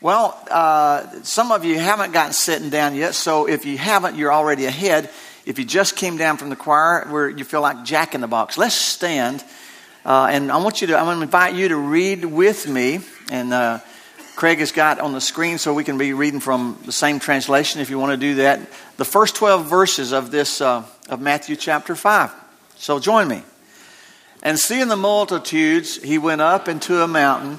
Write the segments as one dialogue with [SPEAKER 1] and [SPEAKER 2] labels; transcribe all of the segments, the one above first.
[SPEAKER 1] Well, uh, some of you haven't gotten sitting down yet, so if you haven't, you're already ahead. If you just came down from the choir where you feel like Jack in the Box, let's stand. Uh, and I want you to, I'm going to invite you to read with me. And uh, Craig has got on the screen so we can be reading from the same translation if you want to do that. The first 12 verses of this, uh, of Matthew chapter 5. So join me. And seeing the multitudes, he went up into a mountain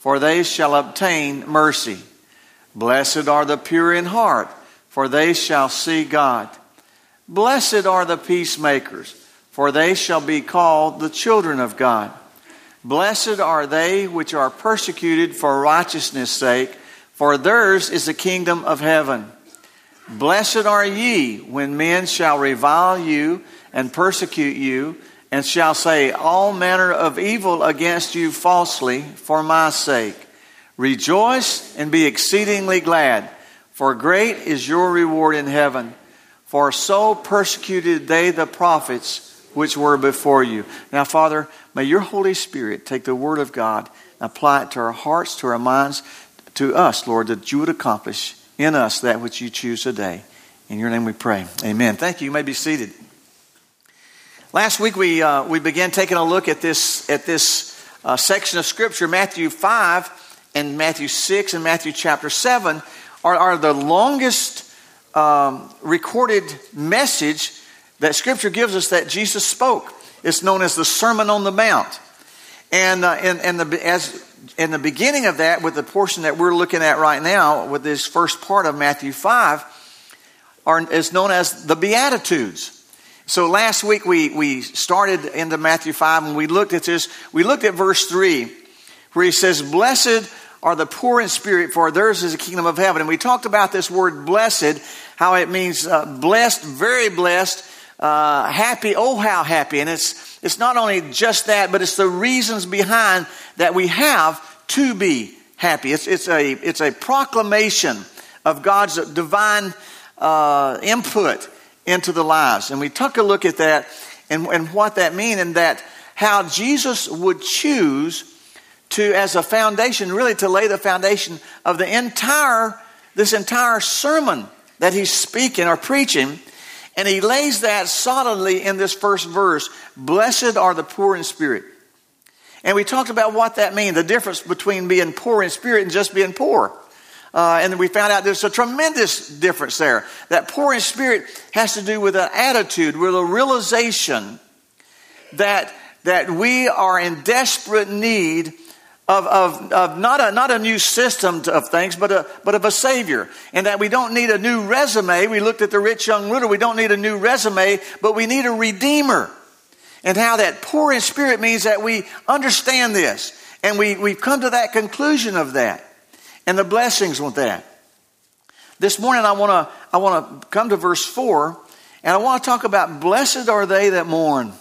[SPEAKER 1] for they shall obtain mercy. Blessed are the pure in heart, for they shall see God. Blessed are the peacemakers, for they shall be called the children of God. Blessed are they which are persecuted for righteousness' sake, for theirs is the kingdom of heaven. Blessed are ye when men shall revile you and persecute you and shall say all manner of evil against you falsely for my sake. Rejoice and be exceedingly glad, for great is your reward in heaven. For so persecuted they the prophets which were before you. Now, Father, may your Holy Spirit take the Word of God and apply it to our hearts, to our minds, to us, Lord, that you would accomplish in us that which you choose today. In your name we pray. Amen. Thank you. You may be seated. Last week we, uh, we began taking a look at this, at this uh, section of Scripture, Matthew 5 and Matthew 6 and Matthew chapter 7 are, are the longest um, recorded message that Scripture gives us that Jesus spoke. It's known as the Sermon on the Mount. And, uh, and, and the, as, in the beginning of that, with the portion that we're looking at right now, with this first part of Matthew 5, are, is known as the Beatitudes. So last week we, we started into Matthew 5 and we looked at this. We looked at verse 3 where he says, Blessed are the poor in spirit, for theirs is the kingdom of heaven. And we talked about this word blessed, how it means uh, blessed, very blessed, uh, happy, oh how happy. And it's, it's not only just that, but it's the reasons behind that we have to be happy. It's, it's, a, it's a proclamation of God's divine uh, input into the lives. And we took a look at that and, and what that means and that how Jesus would choose to, as a foundation, really to lay the foundation of the entire, this entire sermon that he's speaking or preaching. And he lays that solidly in this first verse Blessed are the poor in spirit. And we talked about what that means, the difference between being poor in spirit and just being poor. Uh, and we found out there's a tremendous difference there. That poor in spirit has to do with an attitude, with a realization that, that we are in desperate need of, of, of not, a, not a new system of things, but, a, but of a Savior. And that we don't need a new resume. We looked at the rich young ruler. We don't need a new resume, but we need a Redeemer. And how that poor in spirit means that we understand this. And we, we've come to that conclusion of that and the blessings with that. This morning I want to I want to come to verse 4 and I want to talk about blessed are they that mourn.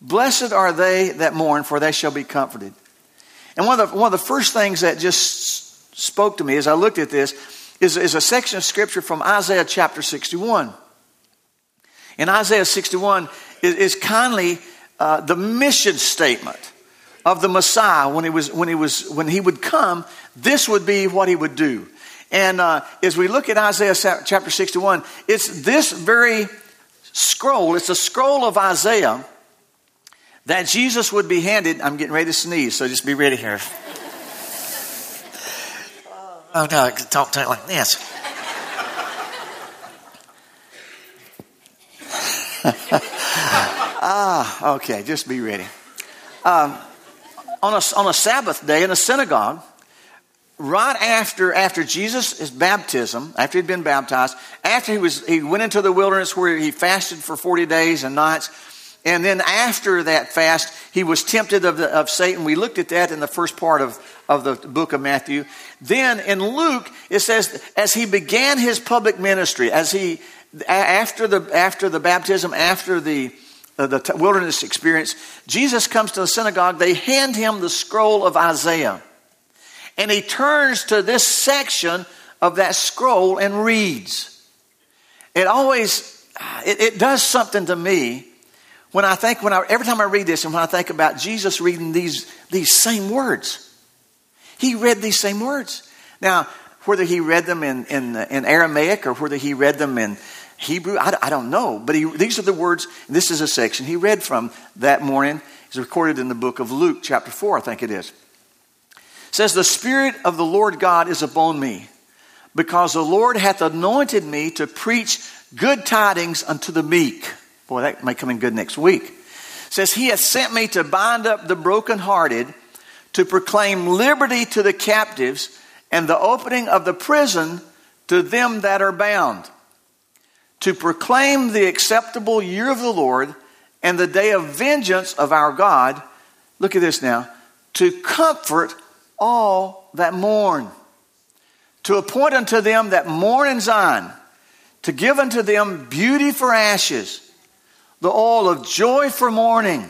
[SPEAKER 1] Blessed are they that mourn for they shall be comforted. And one of the, one of the first things that just spoke to me as I looked at this is, is a section of scripture from Isaiah chapter 61. In Isaiah 61 is, is kindly uh, the mission statement of the Messiah when he was when he was when he would come, this would be what he would do. And uh, as we look at Isaiah chapter 61, it's this very scroll, it's a scroll of Isaiah that Jesus would be handed. I'm getting ready to sneeze, so just be ready here. oh no, I can talk to it like this. ah, okay, just be ready. Um, on a, on a Sabbath day in a synagogue, right after, after Jesus' baptism, after he'd been baptized, after he, was, he went into the wilderness where he fasted for 40 days and nights, And then after that fast, he was tempted of, the, of Satan. We looked at that in the first part of, of the book of Matthew. Then in Luke, it says, as he began his public ministry, as he, after the, after the baptism, after the, Uh, the wilderness experience, Jesus comes to the synagogue. They hand him the scroll of Isaiah. And he turns to this section of that scroll and reads. It always, it, it does something to me when I think, when I, every time I read this and when I think about Jesus reading these, these same words. He read these same words. Now, whether he read them in, in, in Aramaic or whether he read them in Hebrew, I, I don't know. But he, these are the words, this is a section he read from that morning. It's recorded in the book of Luke, chapter 4, I think it is. It says, The Spirit of the Lord God is upon me, because the Lord hath anointed me to preach good tidings unto the meek. Boy, that may come in good next week. It says, He hath sent me to bind up the brokenhearted, to proclaim liberty to the captives, and the opening of the prison to them that are bound, to proclaim the acceptable year of the Lord and the day of vengeance of our God. Look at this now. To comfort all that mourn, to appoint unto them that mourn in Zion, to give unto them beauty for ashes, the oil of joy for mourning,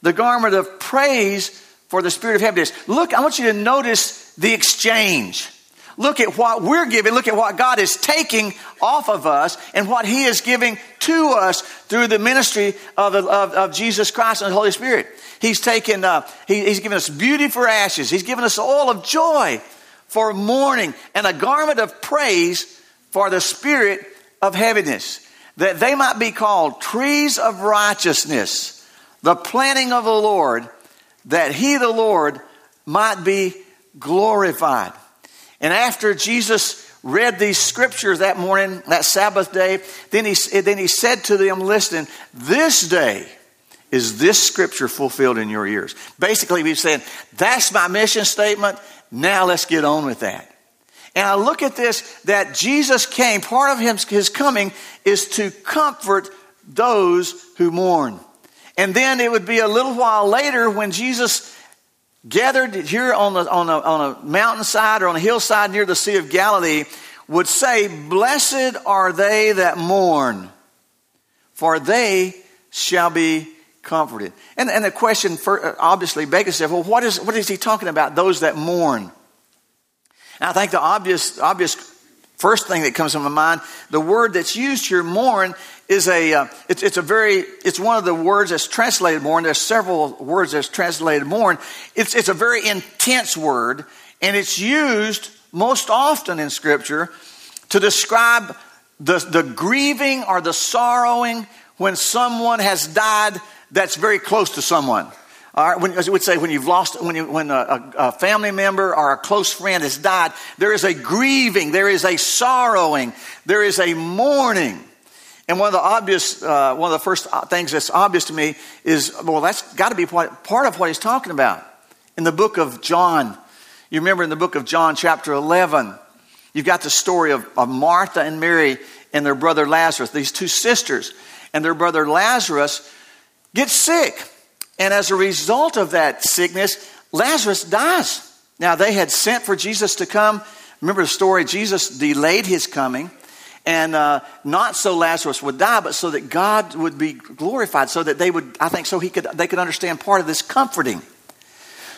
[SPEAKER 1] the garment of praise for the spirit of heaviness. Look, I want you to notice the exchange. Look at what we're giving. Look at what God is taking off of us and what He is giving to us through the ministry of, of, of Jesus Christ and the Holy Spirit. He's taken, uh, he, He's given us beauty for ashes. He's given us all of joy for mourning and a garment of praise for the spirit of heaviness that they might be called trees of righteousness, the planting of the Lord, that he, the Lord, might be glorified. And after Jesus read these scriptures that morning, that Sabbath day, then he, then he said to them, Listen, this day is this scripture fulfilled in your ears. Basically, he's saying, That's my mission statement. Now let's get on with that. And I look at this that Jesus came, part of his, his coming is to comfort those who mourn. And then it would be a little while later when Jesus gathered here on, the, on, a, on a mountainside or on a hillside near the Sea of Galilee would say, Blessed are they that mourn, for they shall be comforted. And, and the question for, obviously begs itself, well, what is, what is he talking about, those that mourn? And I think the obvious, obvious first thing that comes to my mind, the word that's used here, mourn, is a, uh, it's, it's a very, it's one of the words that's translated mourn. There's several words that's translated mourn. It's, it's a very intense word, and it's used most often in Scripture to describe the, the grieving or the sorrowing when someone has died that's very close to someone. All right, when, as we would say, when you've lost, when, you, when a, a, family member or a close friend has died, there is a grieving, there is a sorrowing, there is a mourning. And one of the obvious, uh, one of the first things that's obvious to me is, well, that's got to be part of what he's talking about. In the book of John, you remember in the book of John, chapter 11, you've got the story of, of Martha and Mary and their brother Lazarus, these two sisters, and their brother Lazarus gets sick. And as a result of that sickness, Lazarus dies. Now, they had sent for Jesus to come. Remember the story? Jesus delayed his coming, and uh, not so Lazarus would die, but so that God would be glorified, so that they would, I think, so he could, they could understand part of this comforting.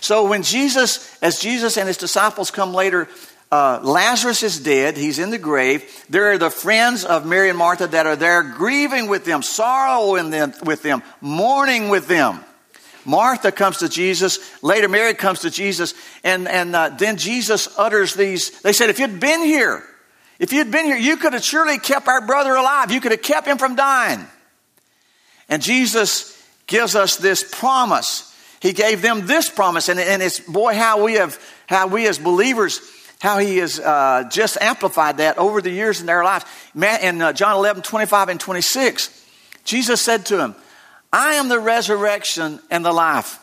[SPEAKER 1] So when Jesus, as Jesus and his disciples come later, uh, Lazarus is dead. He's in the grave. There are the friends of Mary and Martha that are there grieving with them, sorrowing them, with them, mourning with them. Martha comes to Jesus. Later, Mary comes to Jesus. And, and uh, then Jesus utters these. They said, If you'd been here, if you'd been here, you could have surely kept our brother alive. You could have kept him from dying. And Jesus gives us this promise. He gave them this promise. And, and it's, boy, how we have, how we as believers, how he has uh, just amplified that over the years in their lives. In uh, John 11, 25 and 26, Jesus said to him, I am the resurrection and the life.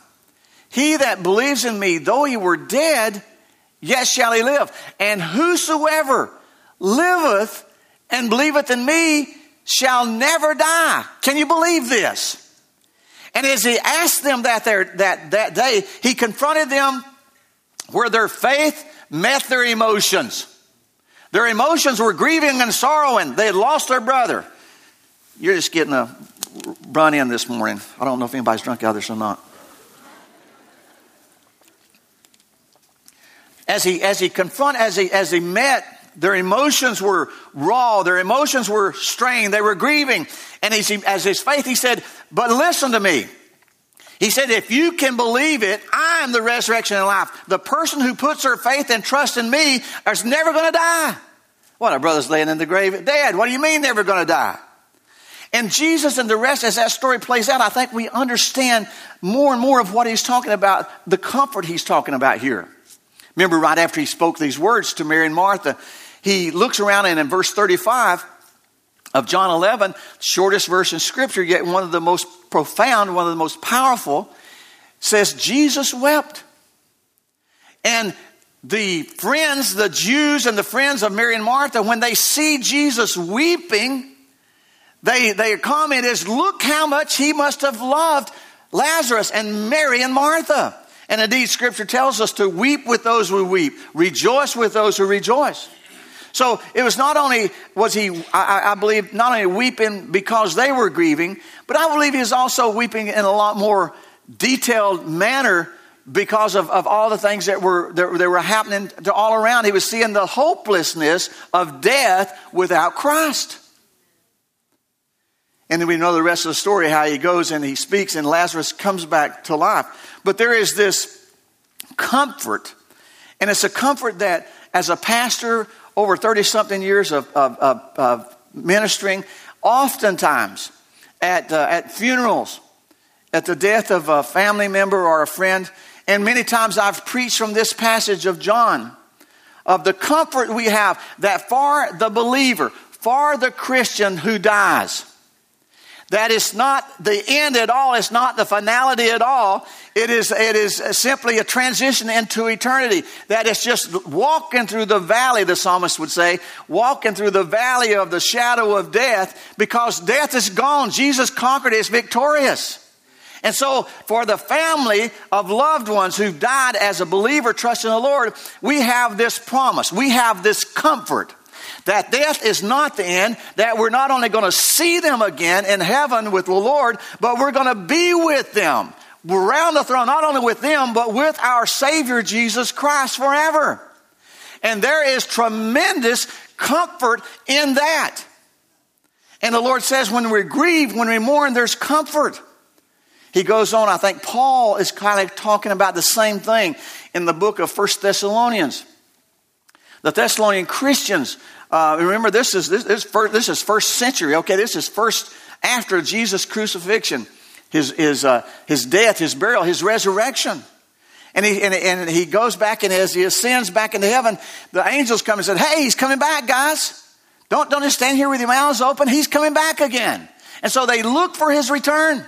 [SPEAKER 1] He that believes in me, though he were dead, yet shall he live. And whosoever liveth and believeth in me shall never die. Can you believe this? And as he asked them that, there, that, that day, he confronted them where their faith met their emotions. Their emotions were grieving and sorrowing. They had lost their brother. You're just getting a run in this morning. I don't know if anybody's drunk out there or not. As he, as he confront, as he, as he met, their emotions were raw. Their emotions were strained. They were grieving. And as, his faith, he said, But listen to me. He said, If you can believe it, I am the resurrection and life. The person who puts their faith and trust in me is never going to die. What, our brother's laying in the grave dead. What do you mean never going to die? And Jesus and the rest, as that story plays out, I think we understand more and more of what he's talking about, the comfort he's talking about here. Remember, right after he spoke these words to Mary and Martha, he looks around and in verse 35 of John 11, shortest verse in Scripture, yet one of the most profound, one of the most powerful, says, Jesus wept. And the friends, the Jews and the friends of Mary and Martha, when they see Jesus weeping, they, their comment is, Look how much he must have loved Lazarus and Mary and Martha. And indeed, Scripture tells us to weep with those who weep, rejoice with those who rejoice. So it was not only was he, I, I, believe, not only weeping because they were grieving, but I believe he was also weeping in a lot more detailed manner because of, of all the things that were that, that were happening to all around. He was seeing the hopelessness of death without Christ. And then we know the rest of the story how he goes and he speaks, and Lazarus comes back to life. But there is this comfort, and it's a comfort that, as a pastor over 30 something years of, of, of, of, ministering, oftentimes at, uh, at funerals, at the death of a family member or a friend, and many times I've preached from this passage of John of the comfort we have that for the believer, for the Christian who dies, that is not the end at all. It's not the finality at all. It is, it is simply a transition into eternity. That is just walking through the valley, the psalmist would say, walking through the valley of the shadow of death because death is gone. Jesus conquered it, is victorious. And so, for the family of loved ones who died as a believer, trusting the Lord, we have this promise. We have this comfort that death is not the end, that we're not only going to see them again in heaven with the Lord, but we're going to be with them around the throne, not only with them, but with our Savior Jesus Christ forever. And there is tremendous comfort in that. And the Lord says, when we grieve, when we mourn, there's comfort. He goes on, I think Paul is kind of talking about the same thing in the book of First Thessalonians. The Thessalonian Christians uh, remember, this is this, this, first, this is first century. Okay, this is first after Jesus' crucifixion, his his uh, his death, his burial, his resurrection. And he, and, and he goes back, and as he ascends back into heaven, the angels come and said, Hey, he's coming back, guys. Don't, don't just stand here with your mouths open. He's coming back again. And so they look for his return.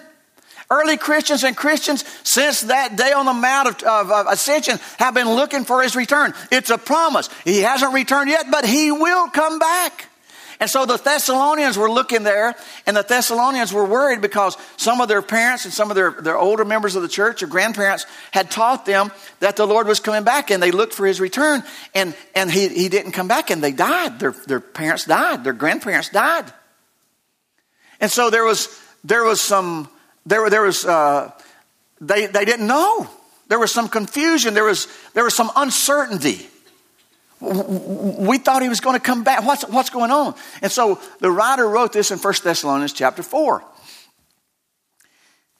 [SPEAKER 1] Early Christians and Christians since that day on the Mount of, of, of, Ascension have been looking for his return. It's a promise. He hasn't returned yet, but he will come back. And so the Thessalonians were looking there, and the Thessalonians were worried because some of their parents and some of their, their older members of the church or grandparents had taught them that the Lord was coming back, and they looked for his return, and, and he, he didn't come back, and they died. Their, their parents died, their grandparents died. And so there was, there was some there, there was, uh, they, they didn't know. There was some confusion. There was, there was some uncertainty. We thought he was going to come back. What's, what's going on? And so the writer wrote this in 1 Thessalonians chapter 4.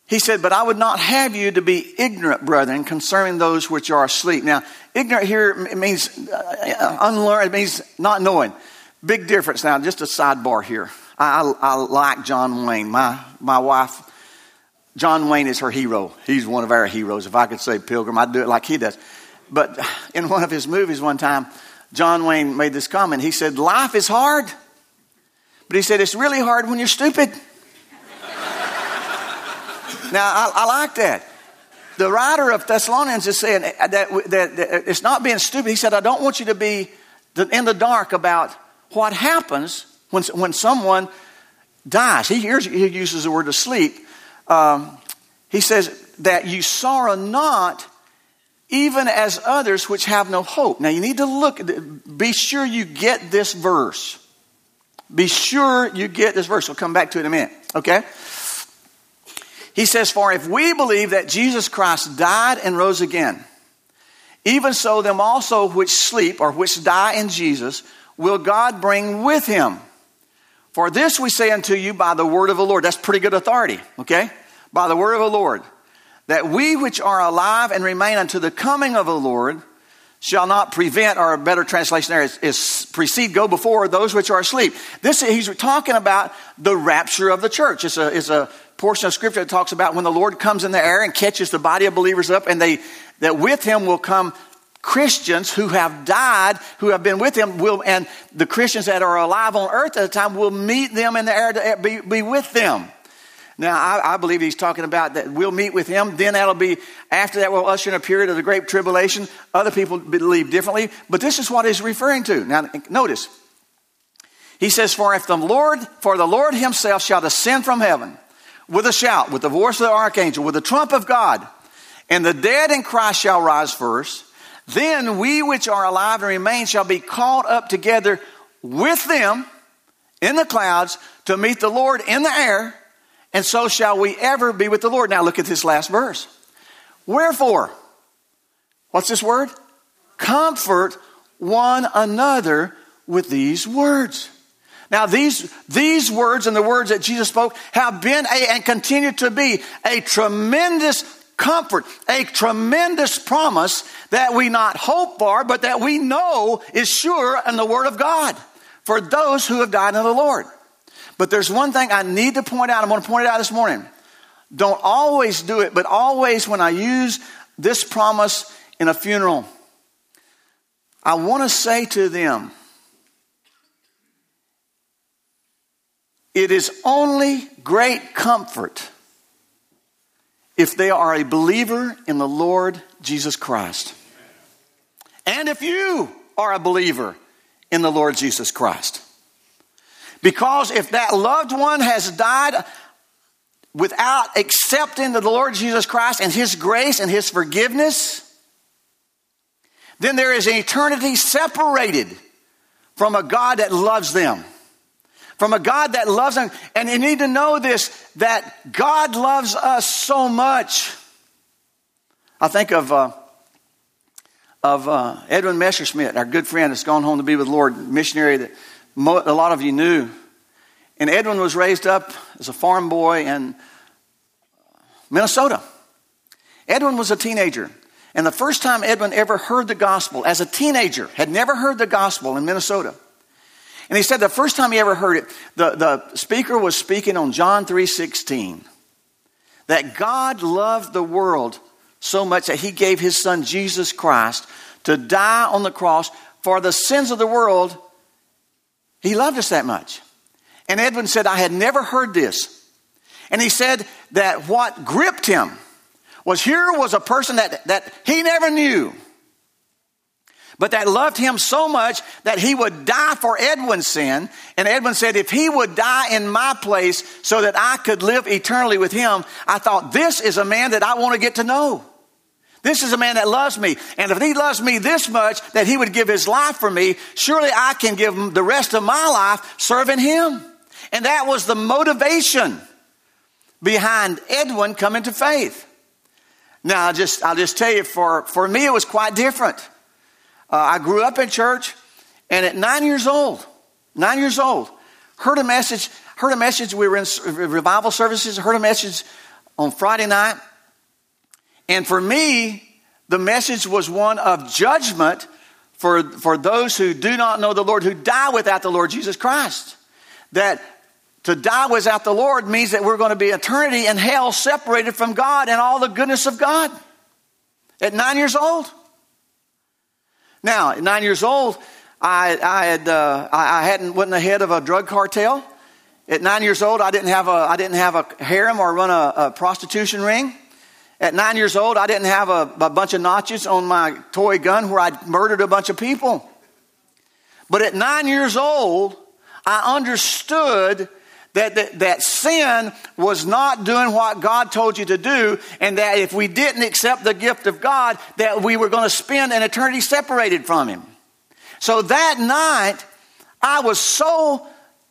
[SPEAKER 1] He said, But I would not have you to be ignorant, brethren, concerning those which are asleep. Now, ignorant here means uh, unlearned, it means not knowing. Big difference. Now, just a sidebar here. I, I, I like John Wayne. My, my wife John Wayne is her hero. He's one of our heroes. If I could say Pilgrim, I'd do it like he does. But in one of his movies one time, John Wayne made this comment. He said, Life is hard. But he said, It's really hard when you're stupid. now, I, I, like that. The writer of Thessalonians is saying that, that, that it's not being stupid. He said, I don't want you to be in the dark about what happens when, when someone dies. He, he uses the word asleep. Um, he says, that you sorrow not, even as others which have no hope. Now you need to look, be sure you get this verse. Be sure you get this verse. We'll come back to it in a minute, okay? He says, For if we believe that Jesus Christ died and rose again, even so them also which sleep or which die in Jesus will God bring with him. For this we say unto you by the word of the Lord. That's pretty good authority, okay? By the word of the Lord. That we which are alive and remain unto the coming of the Lord shall not prevent, or a better translation there is, is precede, go before those which are asleep. This, he's talking about the rapture of the church. It's a, it's a portion of scripture that talks about when the Lord comes in the air and catches the body of believers up, and they, that with him will come Christians who have died, who have been with him, will, and the Christians that are alive on earth at the time will meet them in the air to be, be with them. Now, I, I, believe he's talking about that we'll meet with him. Then that'll be, after that, we'll usher in a period of the great tribulation. Other people believe differently, but this is what he's referring to. Now, notice. He says, For if the Lord, for the Lord himself shall descend from heaven with a shout, with the voice of the archangel, with the trump of God, and the dead in Christ shall rise first. Then we which are alive and remain shall be caught up together with them in the clouds to meet the Lord in the air and so shall we ever be with the Lord. Now look at this last verse. Wherefore, what's this word? Comfort one another with these words. Now, these, these words and the words that Jesus spoke have been a, and continue to be a tremendous comfort, a tremendous promise that we not hope for, but that we know is sure in the Word of God for those who have died in the Lord. But there's one thing I need to point out. I'm going to point it out this morning. Don't always do it, but always when I use this promise in a funeral, I want to say to them, it is only great comfort if they are a believer in the Lord Jesus Christ. And if you are a believer in the Lord Jesus Christ. Because if that loved one has died without accepting the Lord Jesus Christ and His grace and His forgiveness, then there is an eternity separated from a God that loves them. From a God that loves them. And you need to know this that God loves us so much. I think of. Uh, of uh, Edwin Messerschmidt, our good friend that's gone home to be with the Lord, missionary that a lot of you knew. And Edwin was raised up as a farm boy in Minnesota. Edwin was a teenager. And the first time Edwin ever heard the gospel as a teenager, had never heard the gospel in Minnesota. And he said the first time he ever heard it, the, the speaker was speaking on John 3.16. That God loved the world so much that he gave his son Jesus Christ to die on the cross for the sins of the world he loved us that much. And Edwin said, I had never heard this. And he said that what gripped him was here was a person that, that he never knew, but that loved him so much that he would die for Edwin's sin. And Edwin said, if he would die in my place so that I could live eternally with him, I thought, this is a man that I want to get to know. This is a man that loves me. And if he loves me this much that he would give his life for me, surely I can give him the rest of my life serving him. And that was the motivation behind Edwin coming to faith. Now, I'll just, I'll just tell you, for, for me, it was quite different. Uh, I grew up in church, and at nine years old, nine years old, heard a message, heard a message, we were in revival services, heard a message on Friday night, and for me, the message was one of judgment for, for those who do not know the Lord, who die without the Lord Jesus Christ. That to die without the Lord means that we're going to be eternity in hell separated from God and all the goodness of God. At nine years old. Now, at nine years old, I, I had uh, I, hadn't wasn't the head of a drug cartel. At nine years old, I didn't have a I didn't have a harem or run a, a prostitution ring. At nine years old, I didn't have a, a bunch of notches on my toy gun where I murdered a bunch of people. But at nine years old, I understood that, that, that sin was not doing what God told you to do, and that if we didn't accept the gift of God, that we were going to spend an eternity separated from Him. So that night, I was so,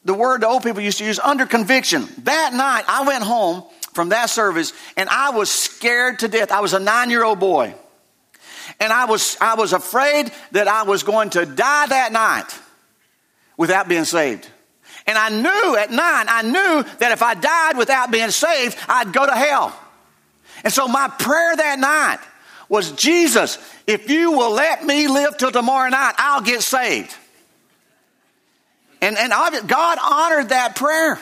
[SPEAKER 1] the word the old people used to use, under conviction. That night, I went home from that service and I was scared to death. I was a nine year old boy. And I was, I was afraid that I was going to die that night without being saved. And I knew at nine, I knew that if I died without being saved, I'd go to hell. And so my prayer that night was Jesus, if you will let me live till tomorrow night, I'll get saved. And, and God honored that prayer.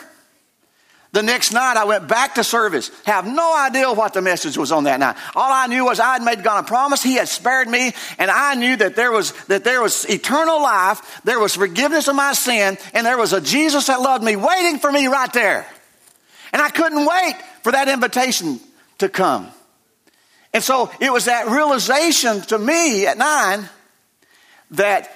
[SPEAKER 1] The next night, I went back to service. Have no idea what the message was on that night. All I knew was I had made God a promise. He had spared me, and I knew that there was that there was eternal life, there was forgiveness of my sin, and there was a Jesus that loved me waiting for me right there. And I couldn't wait for that invitation to come. And so it was that realization to me at nine that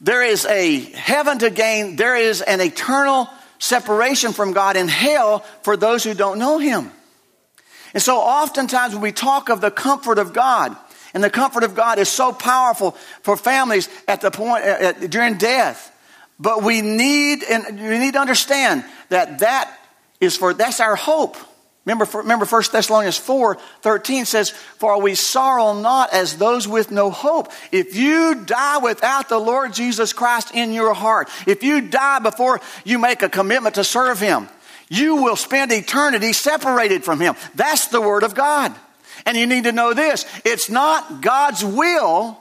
[SPEAKER 1] there is a heaven to gain, there is an eternal separation from God in hell for those who don't know Him. And so oftentimes when we talk of the comfort of God, and the comfort of God is so powerful for families at the point at, during death. But we need and we need to understand that that is for that's our hope. Remember, remember 1 Thessalonians 4 13 says, For we sorrow not as those with no hope. If you die without the Lord Jesus Christ in your heart, if you die before you make a commitment to serve Him, you will spend eternity separated from Him. That's the Word of God. And you need to know this it's not God's will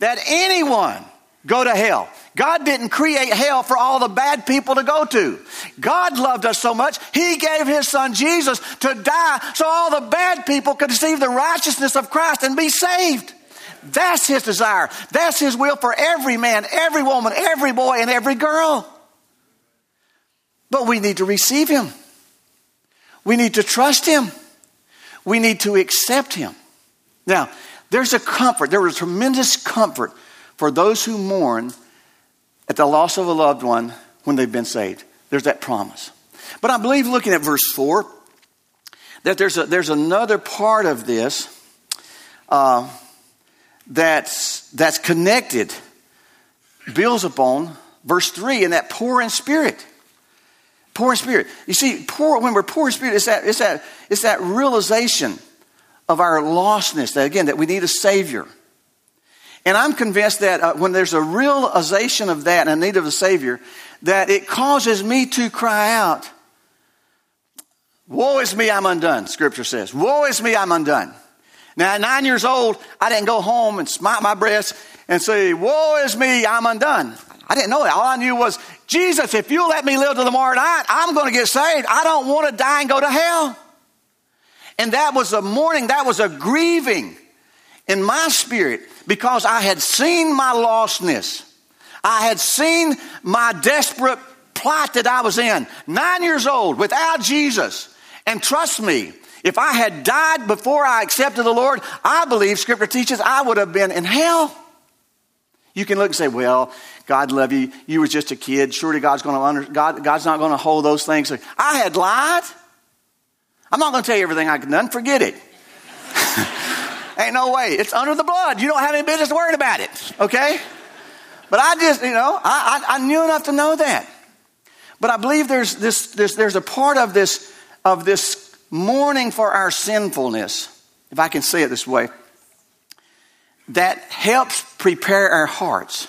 [SPEAKER 1] that anyone go to hell. God didn't create hell for all the bad people to go to. God loved us so much, He gave His Son Jesus to die so all the bad people could receive the righteousness of Christ and be saved. That's His desire. That's His will for every man, every woman, every boy, and every girl. But we need to receive Him. We need to trust Him. We need to accept Him. Now, there's a comfort, there is tremendous comfort for those who mourn at the loss of a loved one when they've been saved. There's that promise. But I believe looking at verse 4 that there's, a, there's another part of this uh, that's, that's connected, builds upon verse 3, and that poor in spirit. Poor in spirit. You see, poor, when we're poor in spirit, it's that, it's, that, it's that realization of our lostness, that again, that we need a Savior. And I'm convinced that uh, when there's a realization of that and a need of a Savior, that it causes me to cry out, Woe is me, I'm undone, Scripture says. Woe is me, I'm undone. Now, at nine years old, I didn't go home and smite my breast and say, Woe is me, I'm undone. I didn't know that. All I knew was, Jesus, if you'll let me live to tomorrow night, I'm going to get saved. I don't want to die and go to hell. And that was a mourning, that was a grieving in my spirit because I had seen my lostness. I had seen my desperate plight that I was in. Nine years old without Jesus. And trust me, if I had died before I accepted the Lord, I believe Scripture teaches I would have been in hell. You can look and say, well, God love you. You were just a kid. Surely God's going to under, God, God's not going to hold those things. I had lied. I'm not going to tell you everything I could done. Forget it. Ain't no way. It's under the blood. You don't have any business worrying about it. Okay? But I just, you know, I, I, I knew enough to know that. But I believe there's this, this there's a part of this of this mourning for our sinfulness, if I can say it this way, that helps prepare our hearts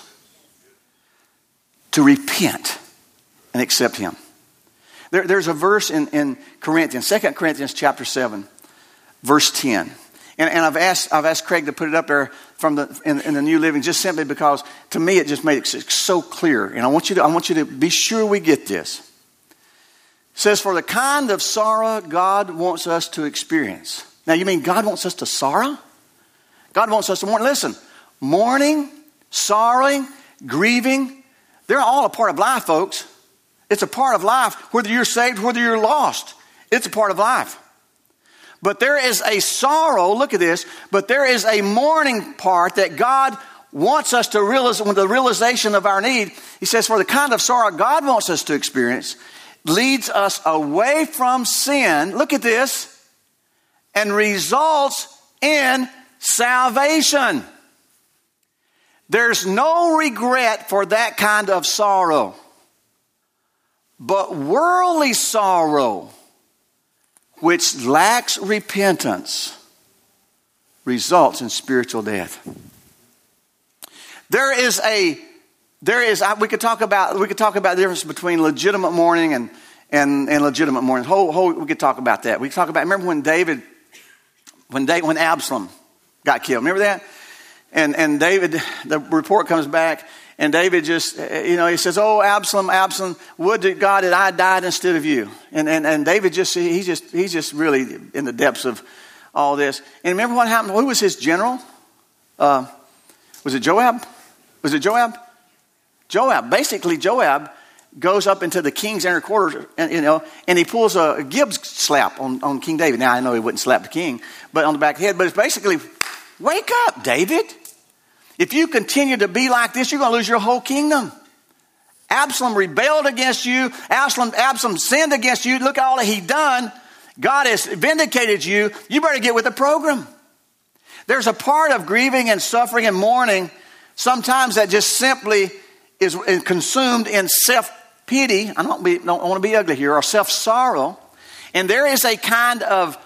[SPEAKER 1] to repent and accept Him. There, there's a verse in, in Corinthians, 2 Corinthians chapter 7, verse 10. And, and I've, asked, I've asked Craig to put it up there from the, in, in, the New Living just simply because to me it just made it so clear. And I want you to, I want you to be sure we get this. It says, For the kind of sorrow God wants us to experience. Now, you mean God wants us to sorrow? God wants us to mourn. Listen, mourning, sorrowing, grieving, they're all a part of life, folks. It's a part of life, whether you're saved, whether you're lost. It's a part of life. But there is a sorrow, look at this, but there is a mourning part that God wants us to realize, with the realization of our need, He says, for the kind of sorrow God wants us to experience leads us away from sin. Look at this. And results in salvation. There's no regret for that kind of sorrow. But worldly sorrow, which lacks repentance, results in spiritual death. There is a there is we could talk about we could talk about the difference between legitimate mourning and and, and legitimate mourning. Whole, whole, we could talk about that. We could talk about remember when David when David, when Absalom got killed. Remember that? And and David the report comes back and David just, you know, he says, Oh, Absalom, Absalom, would to God that I died instead of you. And, and, and David just, he's just, he's just really in the depths of all this. And remember what happened? Who was his general? Uh, was it Joab? Was it Joab? Joab. Basically, Joab goes up into the king's inner quarters, and, you know, and he pulls a Gibbs slap on, on King David. Now, I know he wouldn't slap the king, but on the back of the head. But it's basically, wake up, David. If you continue to be like this, you're going to lose your whole kingdom. Absalom rebelled against you. Absalom, Absalom sinned against you. Look at all that he done. God has vindicated you. You better get with the program. There's a part of grieving and suffering and mourning sometimes that just simply is consumed in self pity. I don't, be, don't want to be ugly here, or self sorrow. And there is a kind of,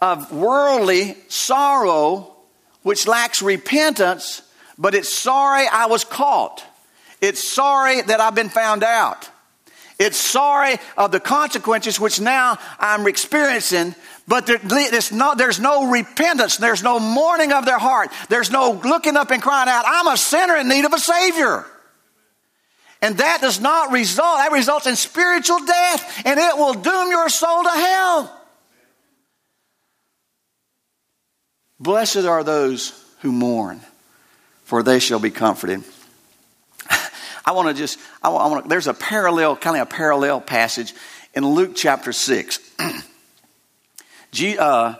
[SPEAKER 1] of worldly sorrow which lacks repentance but it's sorry I was caught. It's sorry that I've been found out. It's sorry of the consequences which now I'm experiencing, but there's no, there's no repentance. There's no mourning of their heart. There's no looking up and crying out, I'm a sinner in need of a Savior. And that does not result, that results in spiritual death, and it will doom your soul to hell. Blessed are those who mourn for they shall be comforted. I want to just, I want, to, there's a parallel, kind of a parallel passage in Luke chapter 6 G, uh,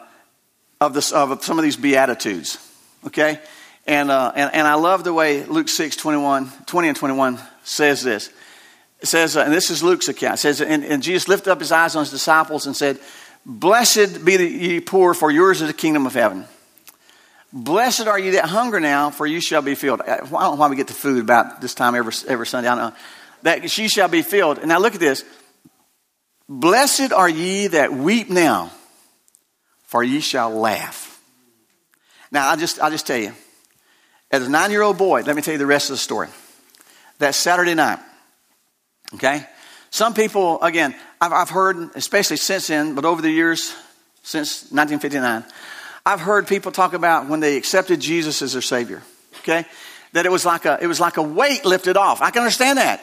[SPEAKER 1] of, this, of some of these Beatitudes, okay? And, uh, and, and I love the way Luke 6, 21, 20 and 21 says this. It says, uh, and this is Luke's account, it says, and, and Jesus lifted up his eyes on his disciples and said, Blessed be the ye poor, for yours is the kingdom of heaven. Blessed are you that hunger now, for you shall be filled. I don't know why we get to food about this time every, every Sunday. I know. That she shall be filled. And now look at this. Blessed are ye that weep now, for ye shall laugh. Now, I just, I'll just tell you, as a nine year old boy, let me tell you the rest of the story. That Saturday night, okay? Some people, again, I've, I've heard, especially since then, but over the years, since 1959, I've heard people talk about when they accepted Jesus as their Savior, okay? That it was like a, it was like a weight lifted off. I can understand that.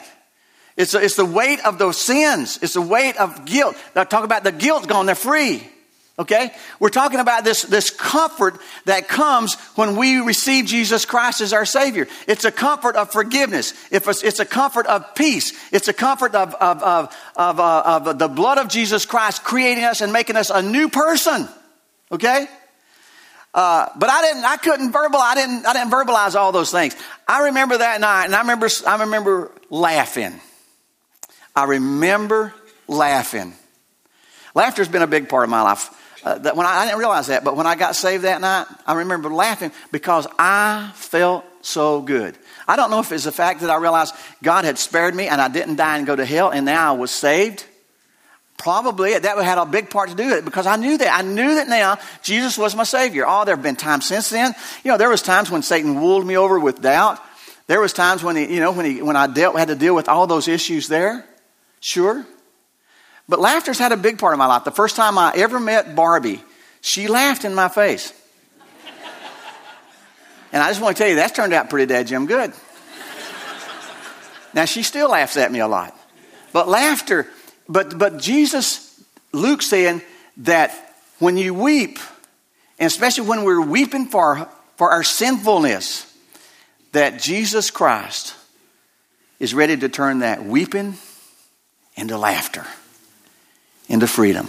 [SPEAKER 1] It's, a, it's the weight of those sins. It's the weight of guilt. Now talk about the guilt gone. They're free. Okay? We're talking about this, this comfort that comes when we receive Jesus Christ as our Savior. It's a comfort of forgiveness. It's a comfort of peace. It's a comfort of, of, of, of, uh, of the blood of Jesus Christ creating us and making us a new person. Okay? Uh, but I didn't, I couldn't verbal, I didn't, I didn't verbalize all those things. I remember that night and I remember, I remember laughing. I remember laughing. Laughter's been a big part of my life. Uh, that when I, I didn't realize that, but when I got saved that night, I remember laughing because I felt so good. I don't know if it's the fact that I realized God had spared me and I didn't die and go to hell and now I was saved. Probably that had a big part to do with it because I knew that. I knew that now Jesus was my Savior. Oh, there have been times since then. You know, there was times when Satan wooled me over with doubt. There was times when he, you know, when he, when I dealt, had to deal with all those issues there. Sure. But laughter's had a big part of my life. The first time I ever met Barbie, she laughed in my face. and I just want to tell you, that's turned out pretty dead Jim good. now, she still laughs at me a lot. But laughter, but, but Jesus, Luke saying that when you weep, and especially when we're weeping for, for our sinfulness, that Jesus Christ is ready to turn that weeping into laughter, into freedom,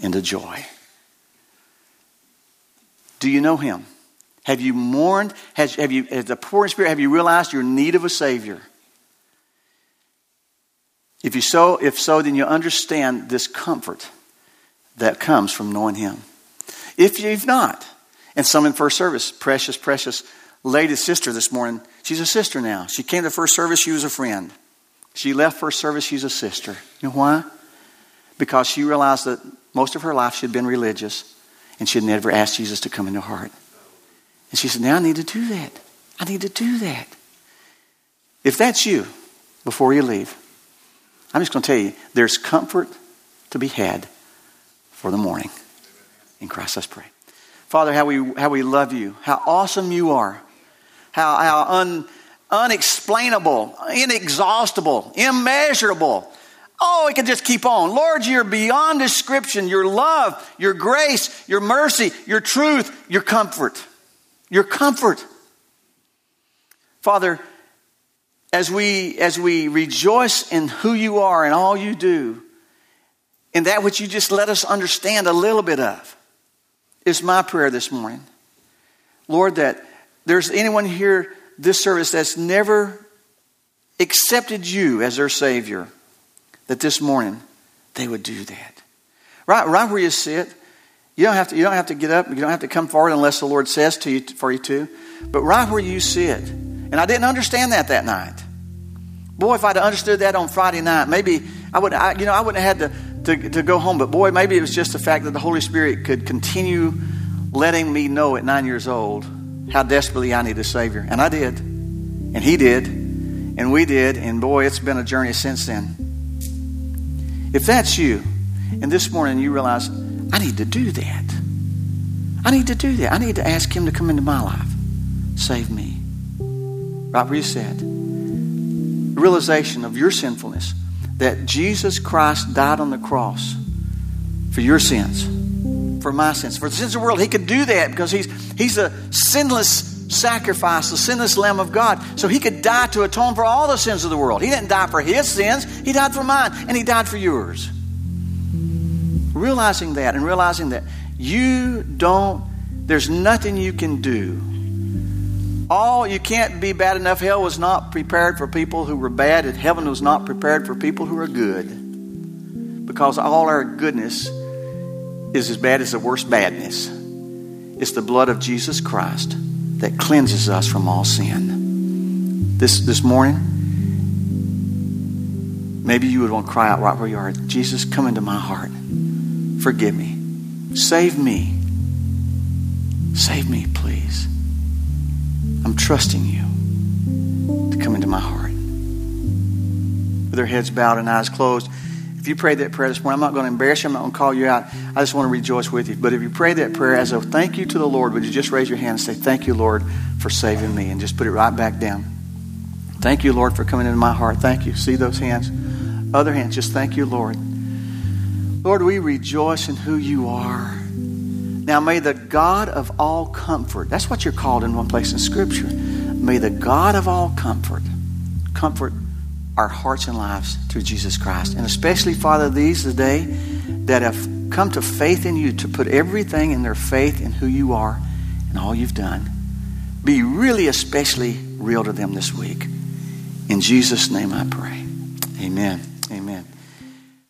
[SPEAKER 1] into joy. Do you know Him? Have you mourned? Has, have you, as a poor in spirit, have you realized your need of a Savior? If you so, if so, then you understand this comfort that comes from knowing Him. If you've not, and some in first service, precious, precious lady sister this morning, she's a sister now. She came to first service, she was a friend. She left first service, she's a sister. You know why? Because she realized that most of her life she had been religious and she had never asked Jesus to come into her heart. And she said, Now I need to do that. I need to do that. If that's you, before you leave, I'm just going to tell you there's comfort to be had for the morning. In Christ, let's pray. Father, how we, how we love you, how awesome you are, how, how un, unexplainable, inexhaustible, immeasurable. Oh, it can just keep on. Lord, you're beyond description. Your love, your grace, your mercy, your truth, your comfort. Your comfort. Father, as we, as we rejoice in who you are and all you do, in that which you just let us understand a little bit of, is my prayer this morning. Lord, that there's anyone here this service that's never accepted you as their Savior, that this morning they would do that. Right, right where you sit, you don't have to, you don't have to get up, you don't have to come forward unless the Lord says to you for you to. But right where you sit, and I didn't understand that that night. Boy, if I'd understood that on Friday night, maybe I would, I, you know, I wouldn't have had to, to, to go home. But boy, maybe it was just the fact that the Holy Spirit could continue letting me know at nine years old how desperately I need a Savior. And I did. And He did. And we did. And boy, it's been a journey since then. If that's you, and this morning you realize, I need to do that. I need to do that. I need to ask Him to come into my life. Save me. Right where you said. Realization of your sinfulness that Jesus Christ died on the cross for your sins for my sins. For the sins of the world, he could do that because he's, he's a sinless sacrifice, the sinless Lamb of God. So he could die to atone for all the sins of the world. He didn't die for his sins, he died for mine, and he died for yours. Realizing that and realizing that you don't, there's nothing you can do. All you can't be bad enough. Hell was not prepared for people who were bad, and heaven was not prepared for people who are good. Because all our goodness is as bad as the worst badness. It's the blood of Jesus Christ that cleanses us from all sin. This, this morning, maybe you would want to cry out right where you are Jesus, come into my heart. Forgive me. Save me. Save me, please. I'm trusting you to come into my heart. With their heads bowed and eyes closed, if you prayed that prayer this morning, I'm not going to embarrass you. I'm not going to call you out. I just want to rejoice with you. But if you pray that prayer as a thank you to the Lord, would you just raise your hand and say, Thank you, Lord, for saving me? And just put it right back down. Thank you, Lord, for coming into my heart. Thank you. See those hands? Other hands, just thank you, Lord. Lord, we rejoice in who you are. Now, may the God of all comfort, that's what you're called in one place in Scripture. May the God of all comfort comfort our hearts and lives through Jesus Christ. And especially, Father, these today that have come to faith in you to put everything in their faith in who you are and all you've done. Be really especially real to them this week. In Jesus' name I pray. Amen.